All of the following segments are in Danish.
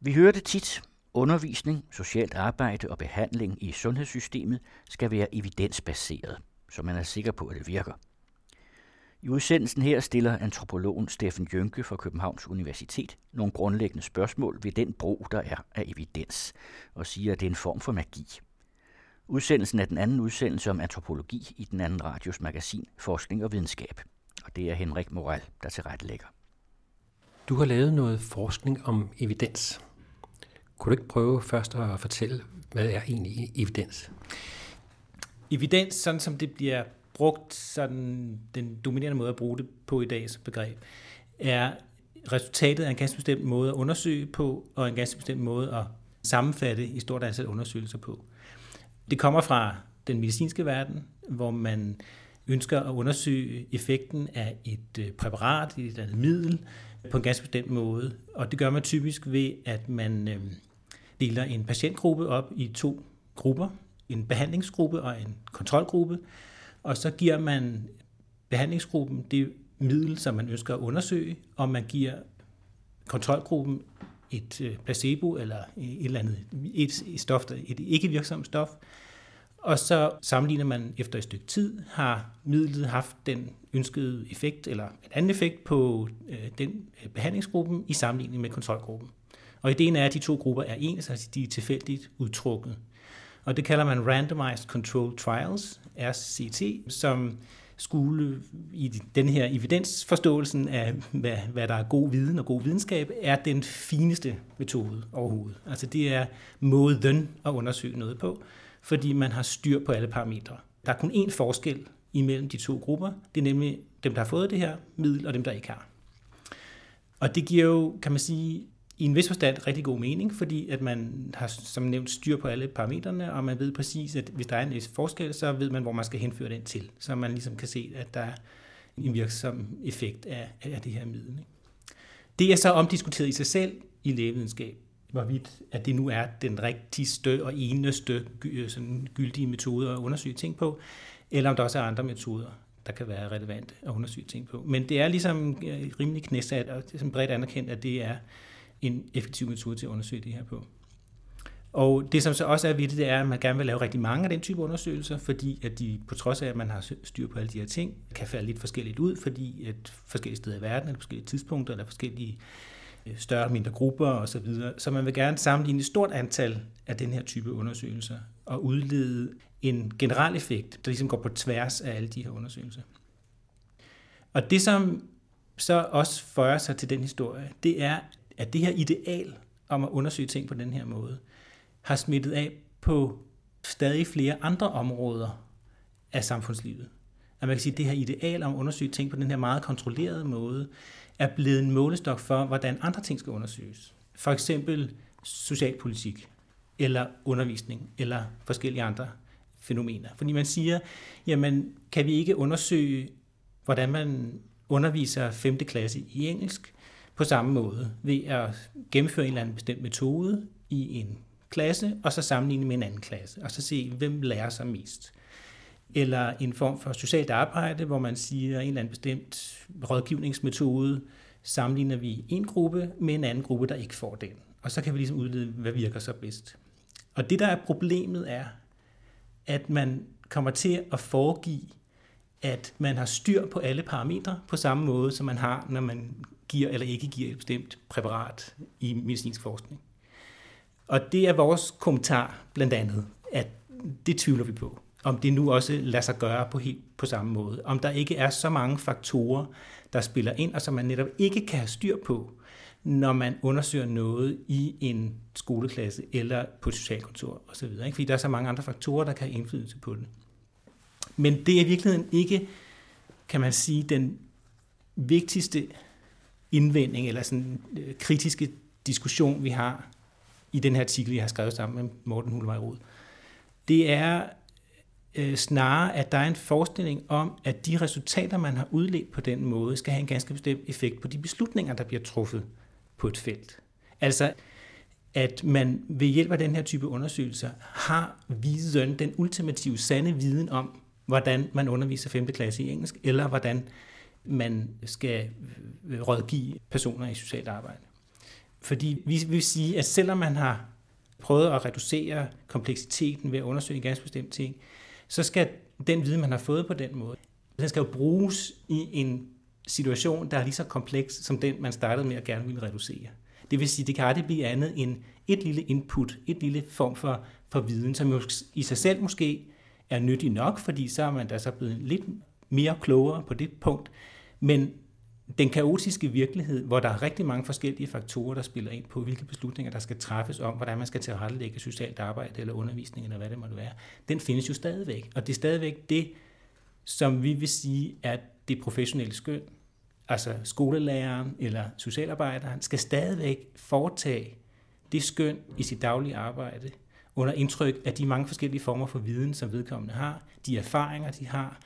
Vi hørte tit, undervisning, socialt arbejde og behandling i sundhedssystemet skal være evidensbaseret, så man er sikker på, at det virker. I udsendelsen her stiller antropologen Steffen Jønke fra Københavns Universitet nogle grundlæggende spørgsmål ved den brug, der er af evidens, og siger, at det er en form for magi. Udsendelsen er den anden udsendelse om antropologi i den anden radios magasin Forskning og Videnskab, og det er Henrik Moral, der tilrettelægger. Du har lavet noget forskning om evidens. Kunne du ikke prøve først at fortælle, hvad er egentlig evidens? Evidens, sådan som det bliver brugt, sådan den dominerende måde at bruge det på i dag som begreb, er resultatet af en ganske bestemt måde at undersøge på, og en ganske bestemt måde at sammenfatte i stort antal undersøgelser på. Det kommer fra den medicinske verden, hvor man ønsker at undersøge effekten af et øh, præparat, et eller andet middel, på en ganske bestemt måde. Og det gør man typisk ved, at man øh, deler en patientgruppe op i to grupper, en behandlingsgruppe og en kontrolgruppe, og så giver man behandlingsgruppen det middel, som man ønsker at undersøge, og man giver kontrolgruppen et øh, placebo eller et eller andet et stof, et ikke virksomt stof, og så sammenligner man efter et stykke tid, har midlet haft den ønskede effekt eller en anden effekt på øh, den øh, behandlingsgruppen i sammenligning med kontrolgruppen. Og ideen er, at de to grupper er ens, altså de er tilfældigt udtrukket. Og det kalder man Randomized Controlled Trials, RCT, som skulle i den her evidensforståelsen af, hvad, hvad der er god viden og god videnskab, er den fineste metode overhovedet. Altså det er måden at undersøge noget på, fordi man har styr på alle parametre. Der er kun én forskel imellem de to grupper. Det er nemlig dem, der har fået det her middel, og dem, der ikke har. Og det giver jo, kan man sige, i en vis forstand rigtig god mening, fordi at man har som nævnt styr på alle parametrene, og man ved præcis, at hvis der er en forskel, så ved man, hvor man skal henføre den til, så man ligesom kan se, at der er en virksom effekt af, af det her middel. Det er så omdiskuteret i sig selv i lægevidenskab, hvorvidt at det nu er den rigtigste og eneste øh, sådan gyldige metode at undersøge ting på, eller om der også er andre metoder, der kan være relevante at undersøge ting på. Men det er ligesom øh, rimelig knæsat og ligesom bredt anerkendt, at det er en effektiv metode til at undersøge det her på. Og det, som så også er vigtigt, det er, at man gerne vil lave rigtig mange af den type undersøgelser, fordi at de, på trods af, at man har styr på alle de her ting, kan falde lidt forskelligt ud, fordi at forskellige steder i verden, eller forskellige tidspunkter, eller forskellige øh, større og mindre grupper osv. Så, videre. så man vil gerne sammenligne et stort antal af den her type undersøgelser og udlede en generel effekt, der ligesom går på tværs af alle de her undersøgelser. Og det, som så også fører sig til den historie, det er, at det her ideal om at undersøge ting på den her måde, har smittet af på stadig flere andre områder af samfundslivet. At man kan sige, at det her ideal om at undersøge ting på den her meget kontrollerede måde, er blevet en målestok for, hvordan andre ting skal undersøges. For eksempel socialpolitik, eller undervisning, eller forskellige andre fænomener. Fordi man siger, jamen kan vi ikke undersøge, hvordan man underviser 5. klasse i engelsk, på samme måde ved at gennemføre en eller anden bestemt metode i en klasse, og så sammenligne med en anden klasse, og så se, hvem lærer sig mest. Eller en form for socialt arbejde, hvor man siger en eller anden bestemt rådgivningsmetode, sammenligner vi en gruppe med en anden gruppe, der ikke får den. Og så kan vi ligesom udlede, hvad virker så bedst. Og det, der er problemet, er, at man kommer til at foregive, at man har styr på alle parametre på samme måde, som man har, når man giver eller ikke giver et bestemt præparat i medicinsk forskning. Og det er vores kommentar blandt andet, at det tvivler vi på. Om det nu også lader sig gøre på helt på samme måde. Om der ikke er så mange faktorer, der spiller ind, og som man netop ikke kan have styr på, når man undersøger noget i en skoleklasse eller på et socialkontor osv. Fordi der er så mange andre faktorer, der kan have indflydelse på det. Men det er i virkeligheden ikke, kan man sige, den vigtigste indvending eller sådan øh, kritiske diskussion, vi har i den her artikel, jeg har skrevet sammen med Morten Hulvej Rod, det er øh, snarere, at der er en forestilling om, at de resultater, man har udledt på den måde, skal have en ganske bestemt effekt på de beslutninger, der bliver truffet på et felt. Altså, at man ved hjælp af den her type undersøgelser har viden, den ultimative sande viden om, hvordan man underviser 5. klasse i engelsk, eller hvordan man skal øh, rådgive personer i socialt arbejde. Fordi vi vil sige, at selvom man har prøvet at reducere kompleksiteten ved at undersøge en ganske bestemt ting, så skal den viden, man har fået på den måde, den skal jo bruges i en situation, der er lige så kompleks som den, man startede med at gerne ville reducere. Det vil sige, det kan aldrig blive andet end et lille input, et lille form for, for viden, som jo i sig selv måske er nyttig nok, fordi så er man da så blevet lidt mere klogere på det punkt. Men den kaotiske virkelighed, hvor der er rigtig mange forskellige faktorer, der spiller ind på, hvilke beslutninger, der skal træffes om, hvordan man skal tilrettelægge socialt arbejde eller undervisning, eller hvad det måtte være, den findes jo stadigvæk. Og det er stadigvæk det, som vi vil sige, at det professionelle skøn, altså skolelæreren eller socialarbejderen, skal stadigvæk foretage det skøn i sit daglige arbejde, under indtryk af de mange forskellige former for viden, som vedkommende har, de erfaringer, de har,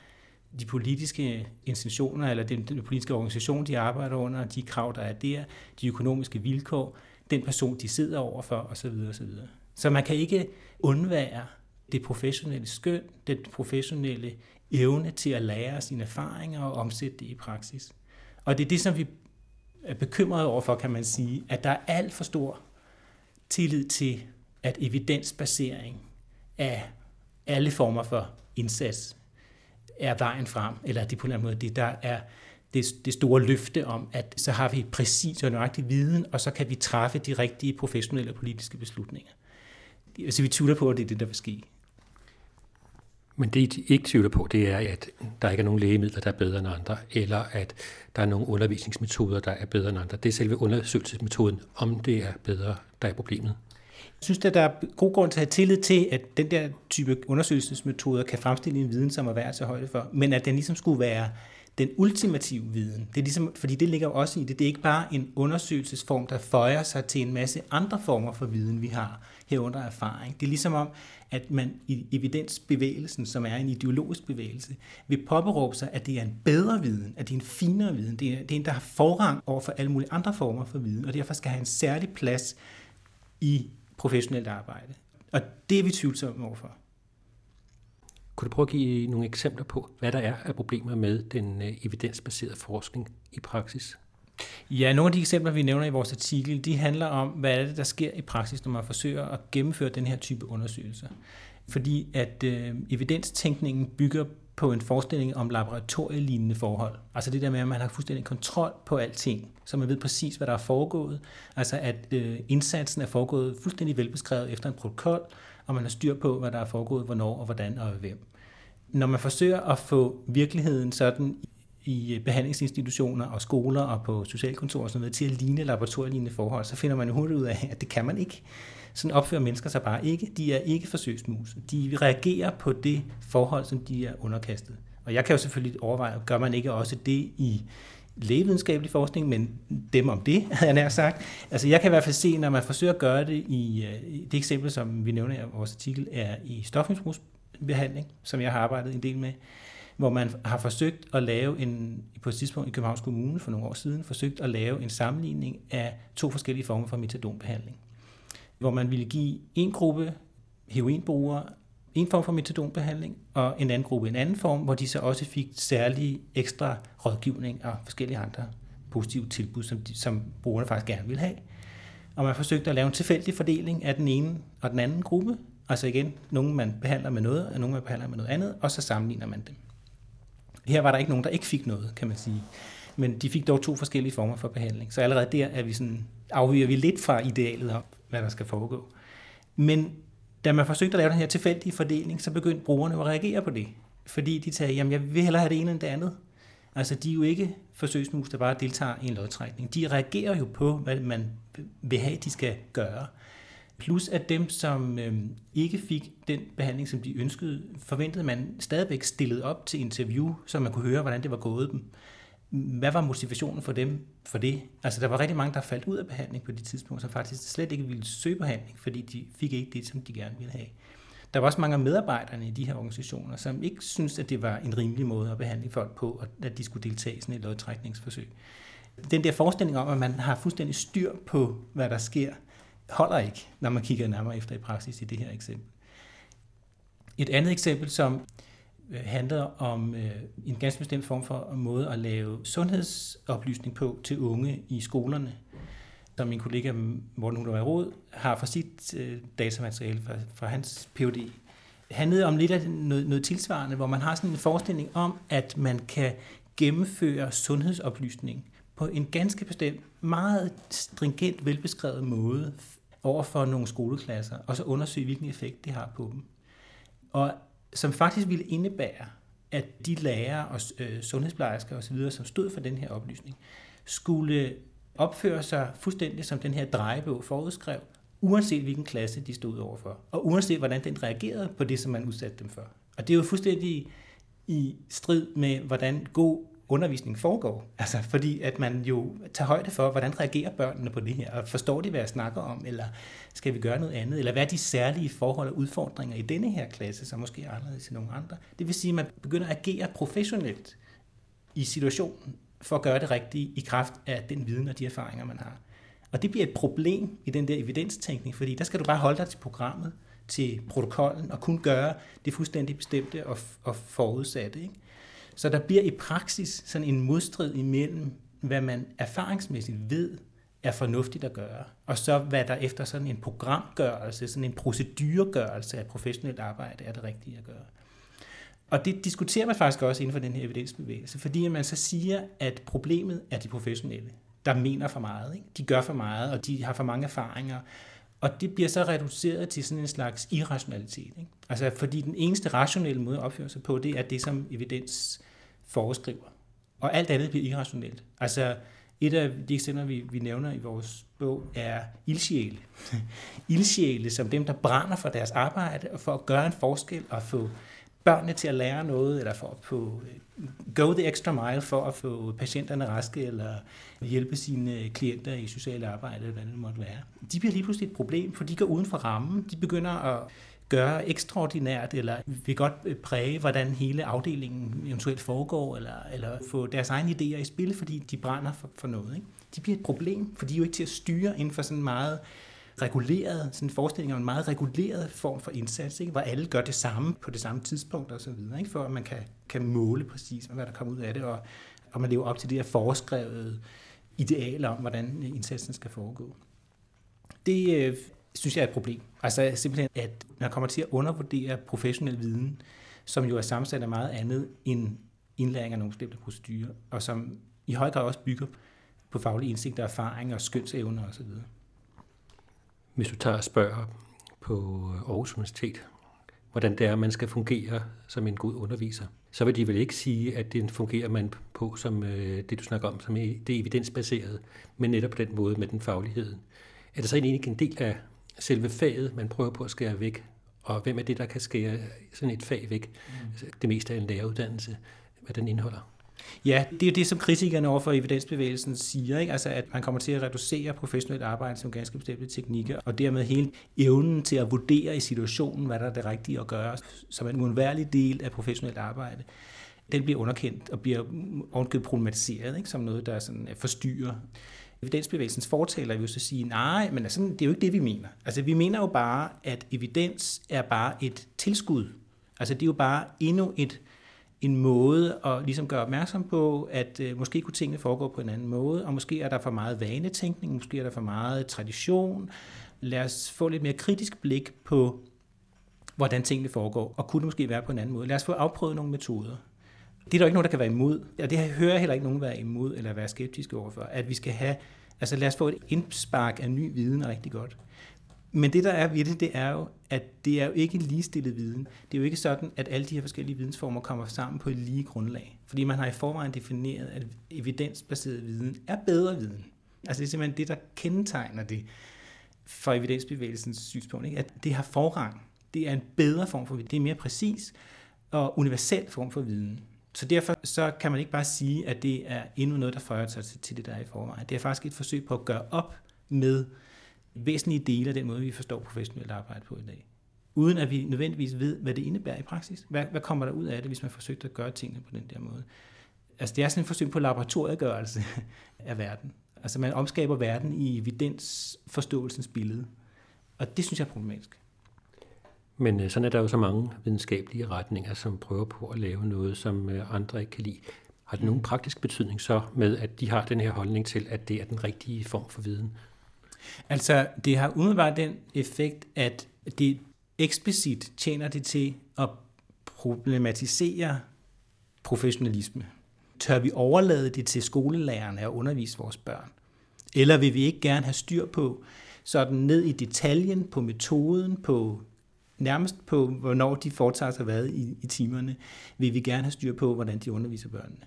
de politiske institutioner eller den, den politiske organisation, de arbejder under, de krav, der er der, de økonomiske vilkår, den person, de sidder overfor osv. osv. Så man kan ikke undvære det professionelle skøn, den professionelle evne til at lære sine erfaringer og omsætte det i praksis. Og det er det, som vi er bekymrede over for, kan man sige, at der er alt for stor tillid til, at evidensbasering af alle former for indsats er vejen frem, eller det på en eller anden måde det, der er det, det store løfte om, at så har vi præcis og nøjagtig viden, og så kan vi træffe de rigtige professionelle og politiske beslutninger. Så vi tvivler på, at det er det, der vil ske. Men det, I ikke tvivler på, det er, at der ikke er nogen lægemidler, der er bedre end andre, eller at der er nogle undervisningsmetoder, der er bedre end andre. Det er selve undersøgelsesmetoden, om det er bedre, der er problemet. Jeg synes, at der er god grund til at have tillid til, at den der type undersøgelsesmetoder kan fremstille en viden, som er værd at tage højde for, men at den ligesom skulle være den ultimative viden. Det er ligesom, fordi det ligger også i det. Det er ikke bare en undersøgelsesform, der føjer sig til en masse andre former for viden, vi har herunder erfaring. Det er ligesom om, at man i evidensbevægelsen, som er en ideologisk bevægelse, vil påberåbe sig, at det er en bedre viden, at det er en finere viden. Det er, det er en, der har forrang over for alle mulige andre former for viden, og derfor skal have en særlig plads i professionelt arbejde. Og det er vi tvivlsomme overfor. Kunne du prøve at give nogle eksempler på, hvad der er af problemer med den øh, evidensbaserede forskning i praksis? Ja, nogle af de eksempler, vi nævner i vores artikel, de handler om, hvad er det, der sker i praksis, når man forsøger at gennemføre den her type undersøgelser. Fordi at øh, evidenstænkningen bygger på en forestilling om laboratorielignende forhold. Altså det der med, at man har fuldstændig kontrol på alting, så man ved præcis, hvad der er foregået. Altså at øh, indsatsen er foregået fuldstændig velbeskrevet efter en protokol, og man har styr på, hvad der er foregået, hvornår og hvordan og hvem. Når man forsøger at få virkeligheden sådan i behandlingsinstitutioner og skoler og på socialkontorer og sådan noget til at ligne laboratorielignende forhold, så finder man jo hurtigt ud af, at det kan man ikke. Sådan opfører mennesker sig bare ikke. De er ikke forsøgsmus. De reagerer på det forhold, som de er underkastet. Og jeg kan jo selvfølgelig overveje, gør man ikke også det i lægevidenskabelig forskning, men dem om det, havde jeg nær sagt. Altså jeg kan i hvert fald se, når man forsøger at gøre det i, øh, det eksempel, som vi nævner i vores artikel, er i stofmisbrugsbehandling, som jeg har arbejdet en del med, hvor man har forsøgt at lave en, på et tidspunkt i Københavns Kommune for nogle år siden, forsøgt at lave en sammenligning af to forskellige former for metadonbehandling hvor man ville give en gruppe heroinbrugere en form for metadonbehandling, og en anden gruppe en anden form, hvor de så også fik særlig ekstra rådgivning og forskellige andre positive tilbud, som, de, som brugerne faktisk gerne ville have. Og man forsøgte at lave en tilfældig fordeling af den ene og den anden gruppe. Altså igen, nogle man behandler med noget, og nogle man behandler med noget andet, og så sammenligner man dem. Her var der ikke nogen, der ikke fik noget, kan man sige. Men de fik dog to forskellige former for behandling. Så allerede der er vi sådan, afviger vi lidt fra idealet om, hvad der skal foregå. Men da man forsøgte at lave den her tilfældige fordeling, så begyndte brugerne at reagere på det. Fordi de sagde, jamen jeg vil hellere have det ene end det andet. Altså de er jo ikke forsøgsmus, der bare deltager i en lodtrækning. De reagerer jo på, hvad man vil have, de skal gøre. Plus at dem, som øh, ikke fik den behandling, som de ønskede, forventede man stadigvæk stillet op til interview, så man kunne høre, hvordan det var gået dem hvad var motivationen for dem for det? Altså, der var rigtig mange, der faldt ud af behandling på det tidspunkt, som faktisk slet ikke ville søge behandling, fordi de fik ikke det, som de gerne ville have. Der var også mange af medarbejderne i de her organisationer, som ikke syntes, at det var en rimelig måde at behandle folk på, og at de skulle deltage i sådan et lodtrækningsforsøg. Den der forestilling om, at man har fuldstændig styr på, hvad der sker, holder ikke, når man kigger nærmere efter i praksis i det her eksempel. Et andet eksempel, som Øh, handler om øh, en ganske bestemt form for måde at lave sundhedsoplysning på til unge i skolerne. som min kollega Morten Hulvej Rod har fra sit øh, datamateriale fra, fra hans PhD, handlede om lidt af noget, noget tilsvarende, hvor man har sådan en forestilling om, at man kan gennemføre sundhedsoplysning på en ganske bestemt, meget stringent, velbeskrevet måde over for nogle skoleklasser, og så undersøge, hvilken effekt det har på dem. Og som faktisk ville indebære, at de lærere og øh, sundhedsplejersker osv., som stod for den her oplysning, skulle opføre sig fuldstændig som den her drejebog forudskrev, uanset hvilken klasse de stod overfor, og uanset hvordan den reagerede på det, som man udsatte dem for. Og det er jo fuldstændig i strid med, hvordan god undervisning foregår. Altså, fordi at man jo tager højde for, hvordan reagerer børnene på det her, og forstår de, hvad jeg snakker om, eller skal vi gøre noget andet, eller hvad er de særlige forhold og udfordringer i denne her klasse, som måske er anderledes end nogle andre. Det vil sige, at man begynder at agere professionelt i situationen, for at gøre det rigtige i kraft af den viden og de erfaringer, man har. Og det bliver et problem i den der evidenstænkning, fordi der skal du bare holde dig til programmet, til protokollen, og kun gøre det fuldstændig bestemte og, og forudsatte. Ikke? Så der bliver i praksis sådan en modstrid imellem, hvad man erfaringsmæssigt ved er fornuftigt at gøre, og så hvad der efter sådan en programgørelse, sådan en proceduregørelse af professionelt arbejde er det rigtige at gøre. Og det diskuterer man faktisk også inden for den her evidensbevægelse, fordi man så siger, at problemet er de professionelle, der mener for meget. Ikke? De gør for meget, og de har for mange erfaringer. Og det bliver så reduceret til sådan en slags irrationalitet. Ikke? Altså fordi den eneste rationelle måde at opføre sig på, det er det, som evidens foreskriver. Og alt andet bliver irrationelt. Altså et af de eksempler, vi, vi nævner i vores bog, er ildsjæle. ildsjæle som dem, der brænder for deres arbejde og for at gøre en forskel og få børnene til at lære noget, eller for at få øh, go the extra mile for at få patienterne raske, eller hjælpe sine klienter i sociale arbejde, eller hvad det måtte være. De bliver lige pludselig et problem, for de går uden for rammen. De begynder at gøre ekstraordinært, eller vil godt øh, præge, hvordan hele afdelingen eventuelt foregår, eller, eller få deres egne idéer i spil, fordi de brænder for, for noget. Ikke? De bliver et problem, for de er jo ikke til at styre inden for sådan meget reguleret, sådan en forestilling om en meget reguleret form for indsats, ikke? hvor alle gør det samme på det samme tidspunkt og så videre, ikke? for at man kan, kan måle præcis, hvad der kommer ud af det, og, og man lever op til det her foreskrevede ideal om, hvordan indsatsen skal foregå. Det øh, synes jeg er et problem. Altså simpelthen, at man kommer til at undervurdere professionel viden, som jo er sammensat af meget andet end indlæring af nogle bestemte procedurer, og som i høj grad også bygger på faglig indsigt og erfaring og skønsevner osv. Hvis du tager og spørger på Aarhus Universitet, hvordan det er, man skal fungere som en god underviser, så vil de vel ikke sige, at det fungerer man på som øh, det, du snakker om, som e- det evidensbaserede, men netop på den måde med den faglighed. Er det så egentlig ikke en del af selve faget, man prøver på at skære væk? Og hvem er det, der kan skære sådan et fag væk? Mm. Det meste af en læreruddannelse, hvad den indeholder. Ja, det er jo det, som kritikerne overfor evidensbevægelsen siger, ikke? Altså, at man kommer til at reducere professionelt arbejde som ganske bestemte teknikker, og dermed hele evnen til at vurdere i situationen, hvad der er det rigtige at gøre, som en uundværlig del af professionelt arbejde, den bliver underkendt og bliver ordentligt problematiseret ikke? som noget, der sådan forstyrrer evidensbevægelsens fortaler vil så sige, nej, men altså, det er jo ikke det, vi mener. Altså, vi mener jo bare, at evidens er bare et tilskud. Altså, det er jo bare endnu et en måde at ligesom gøre opmærksom på, at øh, måske kunne tingene foregå på en anden måde, og måske er der for meget vanetænkning, måske er der for meget tradition. Lad os få lidt mere kritisk blik på, hvordan tingene foregår, og kunne det måske være på en anden måde. Lad os få afprøvet nogle metoder. Det er der ikke nogen, der kan være imod, og det hører jeg heller ikke nogen være imod eller være skeptiske overfor, at vi skal have, altså lad os få et indspark af ny viden rigtig godt. Men det, der er ved det, det er jo, at det er jo ikke ligestillet viden. Det er jo ikke sådan, at alle de her forskellige vidensformer kommer sammen på et lige grundlag. Fordi man har i forvejen defineret, at evidensbaseret viden er bedre viden. Altså det er simpelthen det, der kendetegner det fra evidensbevægelsens synspunkt. Ikke? At det har forrang. Det er en bedre form for viden. Det er mere præcis og universel form for viden. Så derfor så kan man ikke bare sige, at det er endnu noget, der føjer sig til det, der er i forvejen. Det er faktisk et forsøg på at gøre op med væsentlige dele af den måde, vi forstår professionelt arbejde på i dag. Uden at vi nødvendigvis ved, hvad det indebærer i praksis. Hvad, hvad kommer der ud af det, hvis man forsøger at gøre tingene på den der måde? Altså det er sådan et forsøg på laboratoriegørelse af verden. Altså man omskaber verden i evidensforståelsens billede. Og det synes jeg er problematisk. Men øh, sådan er der jo så mange videnskabelige retninger, som prøver på at lave noget, som øh, andre ikke kan lide. Har det nogen praktisk betydning så med, at de har den her holdning til, at det er den rigtige form for viden? Altså, det har umiddelbart den effekt, at det eksplicit tjener det til at problematisere professionalisme. Tør vi overlade det til skolelærerne at undervise vores børn? Eller vil vi ikke gerne have styr på, sådan ned i detaljen, på metoden, på nærmest på, hvornår de foretager sig hvad i, i timerne, vil vi gerne have styr på, hvordan de underviser børnene.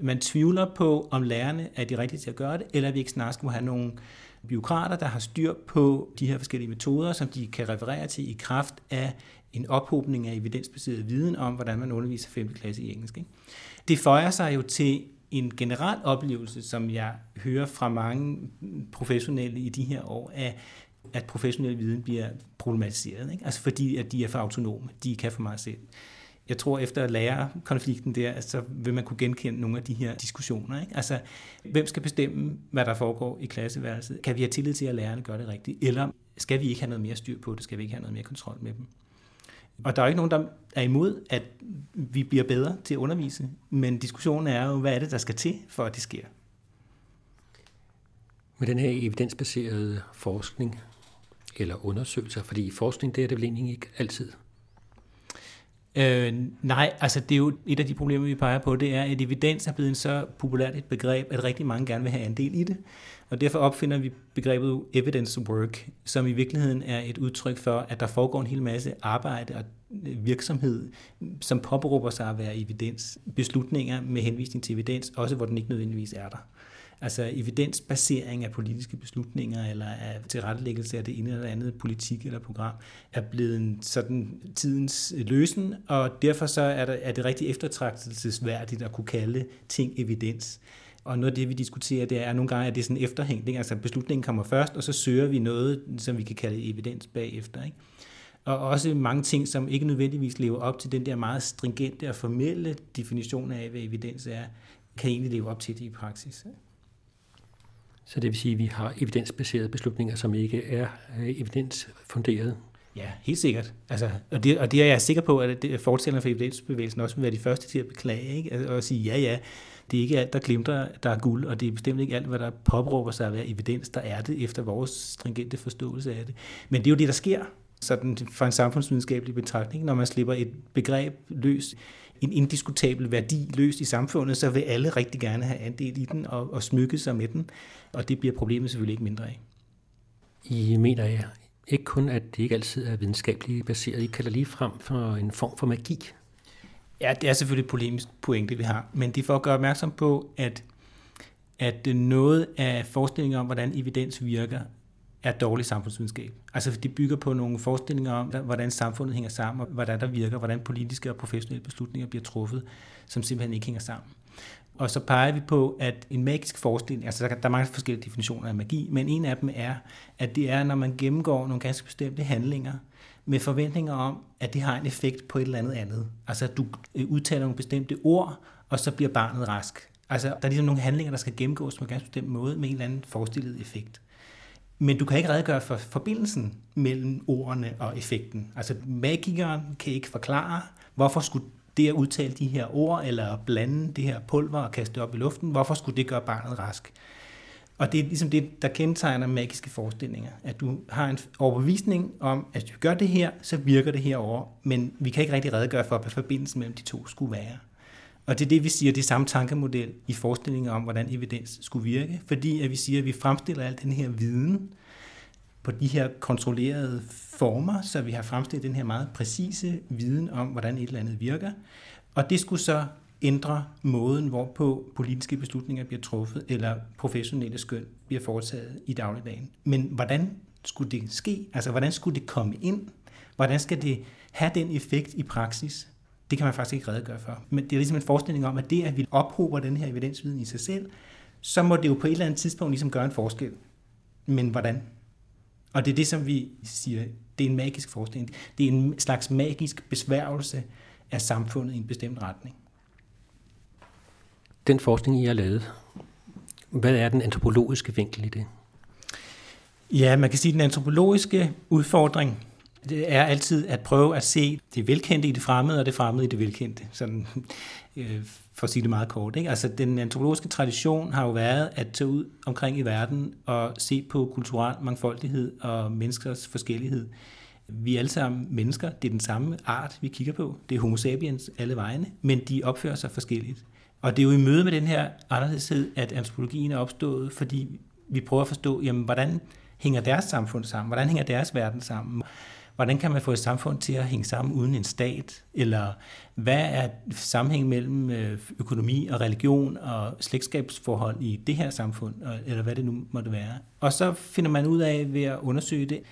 Man tvivler på, om lærerne er de rigtige til at gøre det, eller vi ikke snart må have nogle byråkrater, der har styr på de her forskellige metoder, som de kan referere til i kraft af en ophobning af evidensbaseret viden om, hvordan man underviser 5. klasse i engelsk. Ikke? Det føjer sig jo til en generel oplevelse, som jeg hører fra mange professionelle i de her år, af, at professionel viden bliver problematiseret. Ikke? Altså fordi, at de er for autonome, de kan for meget selv. Jeg tror, efter at lære konflikten der, så vil man kunne genkende nogle af de her diskussioner. Ikke? Altså, hvem skal bestemme, hvad der foregår i klasseværelset? Kan vi have tillid til, at lærerne gør det rigtigt? Eller skal vi ikke have noget mere styr på det? Skal vi ikke have noget mere kontrol med dem? Og der er ikke nogen, der er imod, at vi bliver bedre til at undervise, men diskussionen er jo, hvad er det, der skal til, for at det sker? Med den her evidensbaserede forskning eller undersøgelser, fordi forskning, det er det vel egentlig ikke altid. Øh, nej, altså det er jo et af de problemer, vi peger på, det er, at evidens er blevet en så populært et begreb, at rigtig mange gerne vil have en del i det. Og derfor opfinder vi begrebet evidence work, som i virkeligheden er et udtryk for, at der foregår en hel masse arbejde og virksomhed, som påberåber sig at være evidens. Beslutninger med henvisning til evidens, også hvor den ikke nødvendigvis er der. Altså evidensbasering af politiske beslutninger eller af tilrettelæggelse af det ene eller andet politik eller program er blevet en sådan tidens løsen, og derfor så er, der, er det rigtig eftertragtelsesværdigt at kunne kalde ting evidens. Og noget af det, vi diskuterer, det er, nogle gange at det er sådan efterhængning, Altså beslutningen kommer først, og så søger vi noget, som vi kan kalde evidens bagefter. Ikke? Og også mange ting, som ikke nødvendigvis lever op til den der meget stringente og formelle definition af, hvad evidens er, kan egentlig leve op til det i praksis. Så det vil sige, at vi har evidensbaserede beslutninger, som ikke er øh, evidensfunderede. evidensfunderet. Ja, helt sikkert. Altså, og, det, og det er jeg sikker på, at fortællerne for evidensbevægelsen også vil være de første til at beklage, ikke? Altså, og sige, ja, ja, det er ikke alt, der glimter, der er guld, og det er bestemt ikke alt, hvad der påbruger sig at være evidens, der er det efter vores stringente forståelse af det. Men det er jo det, der sker sådan fra en samfundsvidenskabelig betragtning, når man slipper et begreb løs en indiskutabel værdi løst i samfundet, så vil alle rigtig gerne have andel i den og, og smykke sig med den, og det bliver problemet selvfølgelig ikke mindre af. I mener jeg ikke kun, at det ikke altid er videnskabeligt baseret. I kalder lige frem for en form for magi. Ja, det er selvfølgelig et polemisk pointe, vi har, men det er for at gøre opmærksom på, at, at noget af forestillingen om, hvordan evidens virker, er dårlig samfundsvidenskab. Altså det bygger på nogle forestillinger om, hvordan samfundet hænger sammen, og hvordan der virker, hvordan politiske og professionelle beslutninger bliver truffet, som simpelthen ikke hænger sammen. Og så peger vi på, at en magisk forestilling, altså der er mange forskellige definitioner af magi, men en af dem er, at det er, når man gennemgår nogle ganske bestemte handlinger, med forventninger om, at det har en effekt på et eller andet andet. Altså at du øh, udtaler nogle bestemte ord, og så bliver barnet rask. Altså der er ligesom nogle handlinger, der skal gennemgås på en ganske bestemt måde med en eller anden forestillet effekt. Men du kan ikke redegøre for forbindelsen mellem ordene og effekten. Altså magikeren kan ikke forklare, hvorfor skulle det at udtale de her ord, eller blande det her pulver og kaste det op i luften, hvorfor skulle det gøre barnet rask? Og det er ligesom det, der kendetegner magiske forestillinger. At du har en overbevisning om, at hvis du gør det her, så virker det herover, men vi kan ikke rigtig redegøre for, hvad forbindelsen mellem de to skulle være. Og det er det, vi siger, det er samme tankemodel i forestillingen om, hvordan evidens skulle virke, fordi at vi siger, at vi fremstiller al den her viden på de her kontrollerede former, så vi har fremstillet den her meget præcise viden om, hvordan et eller andet virker. Og det skulle så ændre måden, hvorpå politiske beslutninger bliver truffet, eller professionelle skøn bliver foretaget i dagligdagen. Men hvordan skulle det ske? Altså, hvordan skulle det komme ind? Hvordan skal det have den effekt i praksis? Det kan man faktisk ikke redegøre for. Men det er ligesom en forestilling om, at det, at vi ophober den her evidensviden i sig selv, så må det jo på et eller andet tidspunkt ligesom gøre en forskel. Men hvordan? Og det er det, som vi siger, det er en magisk forestilling. Det er en slags magisk besværgelse af samfundet i en bestemt retning. Den forskning, I har lavet, hvad er den antropologiske vinkel i det? Ja, man kan sige, at den antropologiske udfordring det er altid at prøve at se det velkendte i det fremmede, og det fremmede i det velkendte. Sådan, øh, for at sige det meget kort. Ikke? Altså, den antropologiske tradition har jo været at tage ud omkring i verden og se på kulturel mangfoldighed og menneskers forskellighed. Vi er alle sammen mennesker. Det er den samme art, vi kigger på. Det er homo sapiens alle vegne, men de opfører sig forskelligt. Og det er jo i møde med den her anderledeshed, at antropologien er opstået, fordi vi prøver at forstå, jamen, hvordan hænger deres samfund sammen? Hvordan hænger deres verden sammen? Hvordan kan man få et samfund til at hænge sammen uden en stat? Eller hvad er sammenhæng mellem øh, økonomi og religion og slægtskabsforhold i det her samfund? Eller hvad det nu måtte være. Og så finder man ud af ved at undersøge det,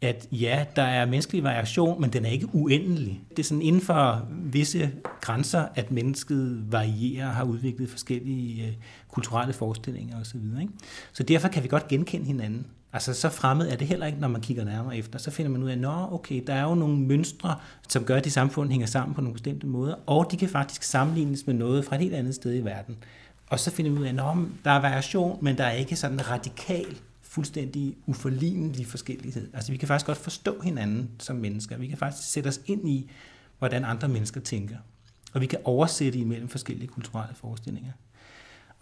at ja, der er menneskelig variation, men den er ikke uendelig. Det er sådan inden for visse grænser, at mennesket varierer og har udviklet forskellige øh, kulturelle forestillinger osv. Ikke? Så derfor kan vi godt genkende hinanden. Altså så fremmed er det heller ikke, når man kigger nærmere efter. Så finder man ud af, at okay, der er jo nogle mønstre, som gør, at de samfund hænger sammen på nogle bestemte måder, og de kan faktisk sammenlignes med noget fra et helt andet sted i verden. Og så finder man ud af, at der er variation, men der er ikke sådan en radikal, fuldstændig uforlignelig forskellighed. Altså vi kan faktisk godt forstå hinanden som mennesker. Vi kan faktisk sætte os ind i, hvordan andre mennesker tænker. Og vi kan oversætte imellem forskellige kulturelle forestillinger.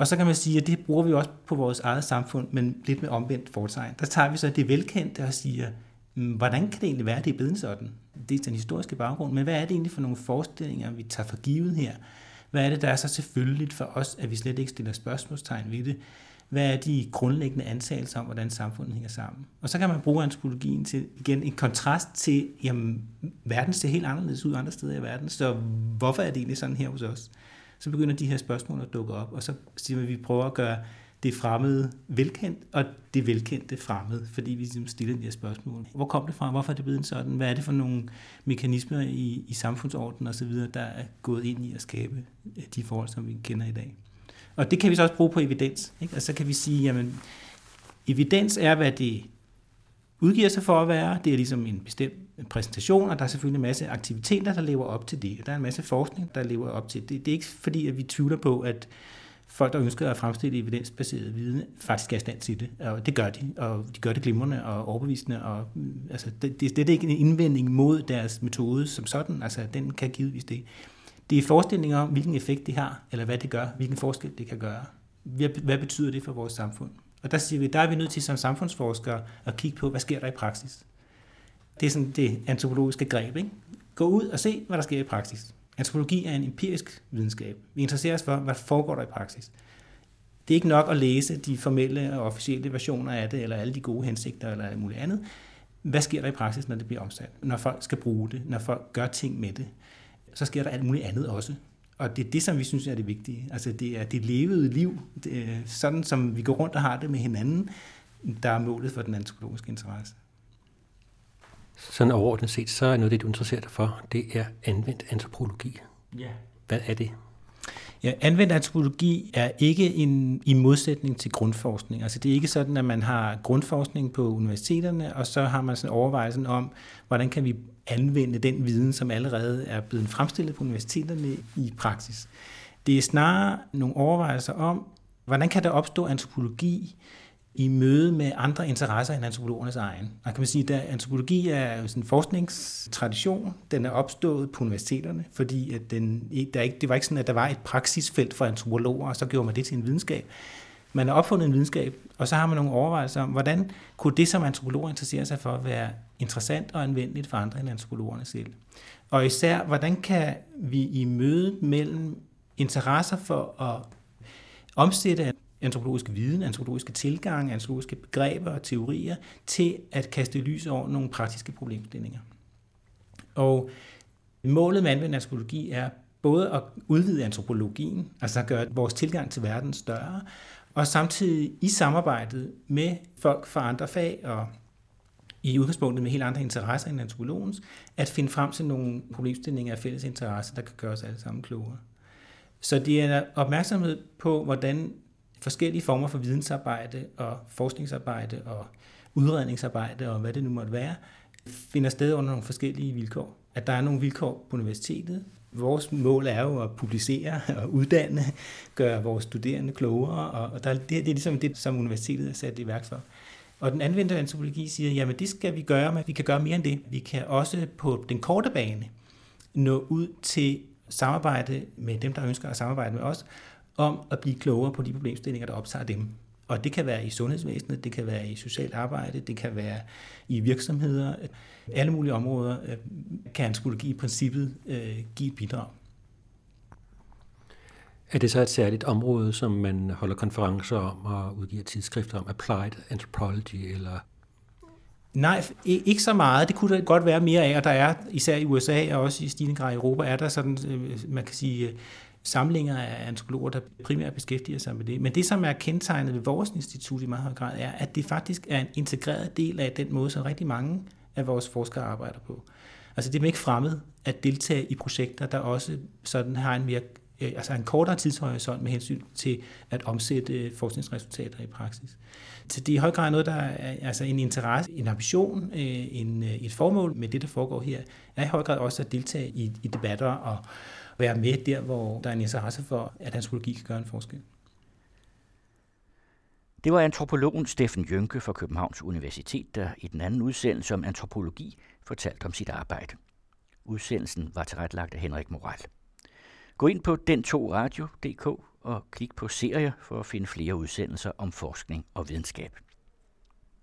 Og så kan man sige, at det bruger vi også på vores eget samfund, men lidt med omvendt fortegn. Der tager vi så det velkendte og siger, mm, hvordan kan det egentlig være, at det er blevet sådan? Det er den historiske baggrund, men hvad er det egentlig for nogle forestillinger, vi tager for givet her? Hvad er det, der er så selvfølgeligt for os, at vi slet ikke stiller spørgsmålstegn ved det? Hvad er de grundlæggende antagelser om, hvordan samfundet hænger sammen? Og så kan man bruge antropologien til igen en kontrast til, jamen, verden ser helt anderledes ud andre steder i verden, så hvorfor er det egentlig sådan her hos os? Så begynder de her spørgsmål at dukke op, og så siger vi, at vi prøver at gøre det fremmede velkendt, og det velkendte fremmed, fordi vi ligesom stiller de her spørgsmål. Hvor kom det fra? Hvorfor er det blevet sådan? Hvad er det for nogle mekanismer i, i samfundsordenen osv., der er gået ind i at skabe øh, de forhold, som vi kender i dag? Og det kan vi så også bruge på evidens. Ikke? Og så kan vi sige, jamen, evidens er, hvad det udgiver sig for at være. Det er ligesom en bestemt præsentation, og der er selvfølgelig en masse aktiviteter, der lever op til det. Der er en masse forskning, der lever op til det. Det er ikke fordi, at vi tvivler på, at folk, der ønsker at fremstille evidensbaseret viden, faktisk er i stand til det. Og det gør de, og de gør det glimrende og overbevisende. Og, mm, altså, det, det, det er ikke en indvending mod deres metode som sådan. Altså, den kan givetvis det. Det er forestillinger om, hvilken effekt det har, eller hvad det gør, hvilken forskel det kan gøre. Hvad betyder det for vores samfund? Og der siger vi, der er vi nødt til som samfundsforskere at kigge på, hvad sker der i praksis. Det er sådan det antropologiske greb. Ikke? Gå ud og se, hvad der sker i praksis. Antropologi er en empirisk videnskab. Vi interesserer os for, hvad foregår der i praksis. Det er ikke nok at læse de formelle og officielle versioner af det, eller alle de gode hensigter, eller alt muligt andet. Hvad sker der i praksis, når det bliver omsat? Når folk skal bruge det, når folk gør ting med det, så sker der alt muligt andet også. Og det er det, som vi synes er det vigtige. Altså det er det levede liv, det er sådan som vi går rundt og har det med hinanden, der er målet for den antropologiske interesse. Sådan overordnet set, så er noget det, du interesserer dig for, det er anvendt antropologi. Ja. Hvad er det? Ja, anvendt antropologi er ikke en, i modsætning til grundforskning. Altså det er ikke sådan, at man har grundforskning på universiteterne, og så har man sådan overvejelsen om, hvordan kan vi anvende den viden, som allerede er blevet fremstillet på universiteterne i praksis. Det er snarere nogle overvejelser om, hvordan kan der opstå antropologi i møde med andre interesser end antropologernes egen. Man kan man sige, at antropologi er sådan en forskningstradition. Den er opstået på universiteterne, fordi at den, der ikke, det var ikke sådan, at der var et praksisfelt for antropologer, og så gjorde man det til en videnskab. Man har opfundet en videnskab, og så har man nogle overvejelser om, hvordan kunne det, som antropologer interesserer sig for, være interessant og anvendeligt for andre end antropologerne selv. Og især, hvordan kan vi i mødet mellem interesser for at omsætte antropologisk viden, antropologiske tilgange, antropologiske begreber og teorier til at kaste lys over nogle praktiske problemstillinger. Og målet med anvendt antropologi er både at udvide antropologien, altså at gøre vores tilgang til verden større, og samtidig i samarbejdet med folk fra andre fag og i udgangspunktet med helt andre interesser end antropologens, at finde frem til nogle problemstillinger af fælles interesse, der kan gøre os alle sammen klogere. Så det er opmærksomhed på, hvordan forskellige former for vidensarbejde og forskningsarbejde og udredningsarbejde og hvad det nu måtte være, finder sted under nogle forskellige vilkår. At der er nogle vilkår på universitetet. Vores mål er jo at publicere og uddanne, gøre vores studerende klogere, og der, det, det er ligesom det, som universitetet er sat i værk for. Og den anvendte antropologi siger, jamen det skal vi gøre, men vi kan gøre mere end det. Vi kan også på den korte bane nå ud til samarbejde med dem, der ønsker at samarbejde med os, om at blive klogere på de problemstillinger, der optager dem. Og det kan være i sundhedsvæsenet, det kan være i socialt arbejde, det kan være i virksomheder. Alle mulige områder øh, kan antropologi i princippet øh, give et bidrag. Er det så et særligt område, som man holder konferencer om og udgiver tidsskrifter om, Applied Anthropology, eller Nej, ikke så meget. Det kunne der godt være mere af, og der er især i USA og også i stigende grad i Europa, er der sådan, øh, man kan sige, samlinger af antropologer, der primært beskæftiger sig med det. Men det, som er kendetegnet ved vores institut i meget høj grad, er, at det faktisk er en integreret del af den måde, som rigtig mange af vores forskere arbejder på. Altså det er ikke fremmed at deltage i projekter, der også sådan har en mere øh, altså en kortere tidshorisont med hensyn til at omsætte øh, forskningsresultater i praksis. Så det er i høj grad noget, der er altså en interesse, en ambition, øh, en, et formål med det, der foregår her, er i høj grad også at deltage i, i debatter og være med der, hvor der er en interesse for, at antropologi kan gøre en forskel. Det var antropologen Steffen Jønke fra Københavns Universitet, der i den anden udsendelse om antropologi fortalte om sit arbejde. Udsendelsen var tilrettelagt af Henrik Moral. Gå ind på den2radio.dk og klik på serier for at finde flere udsendelser om forskning og videnskab.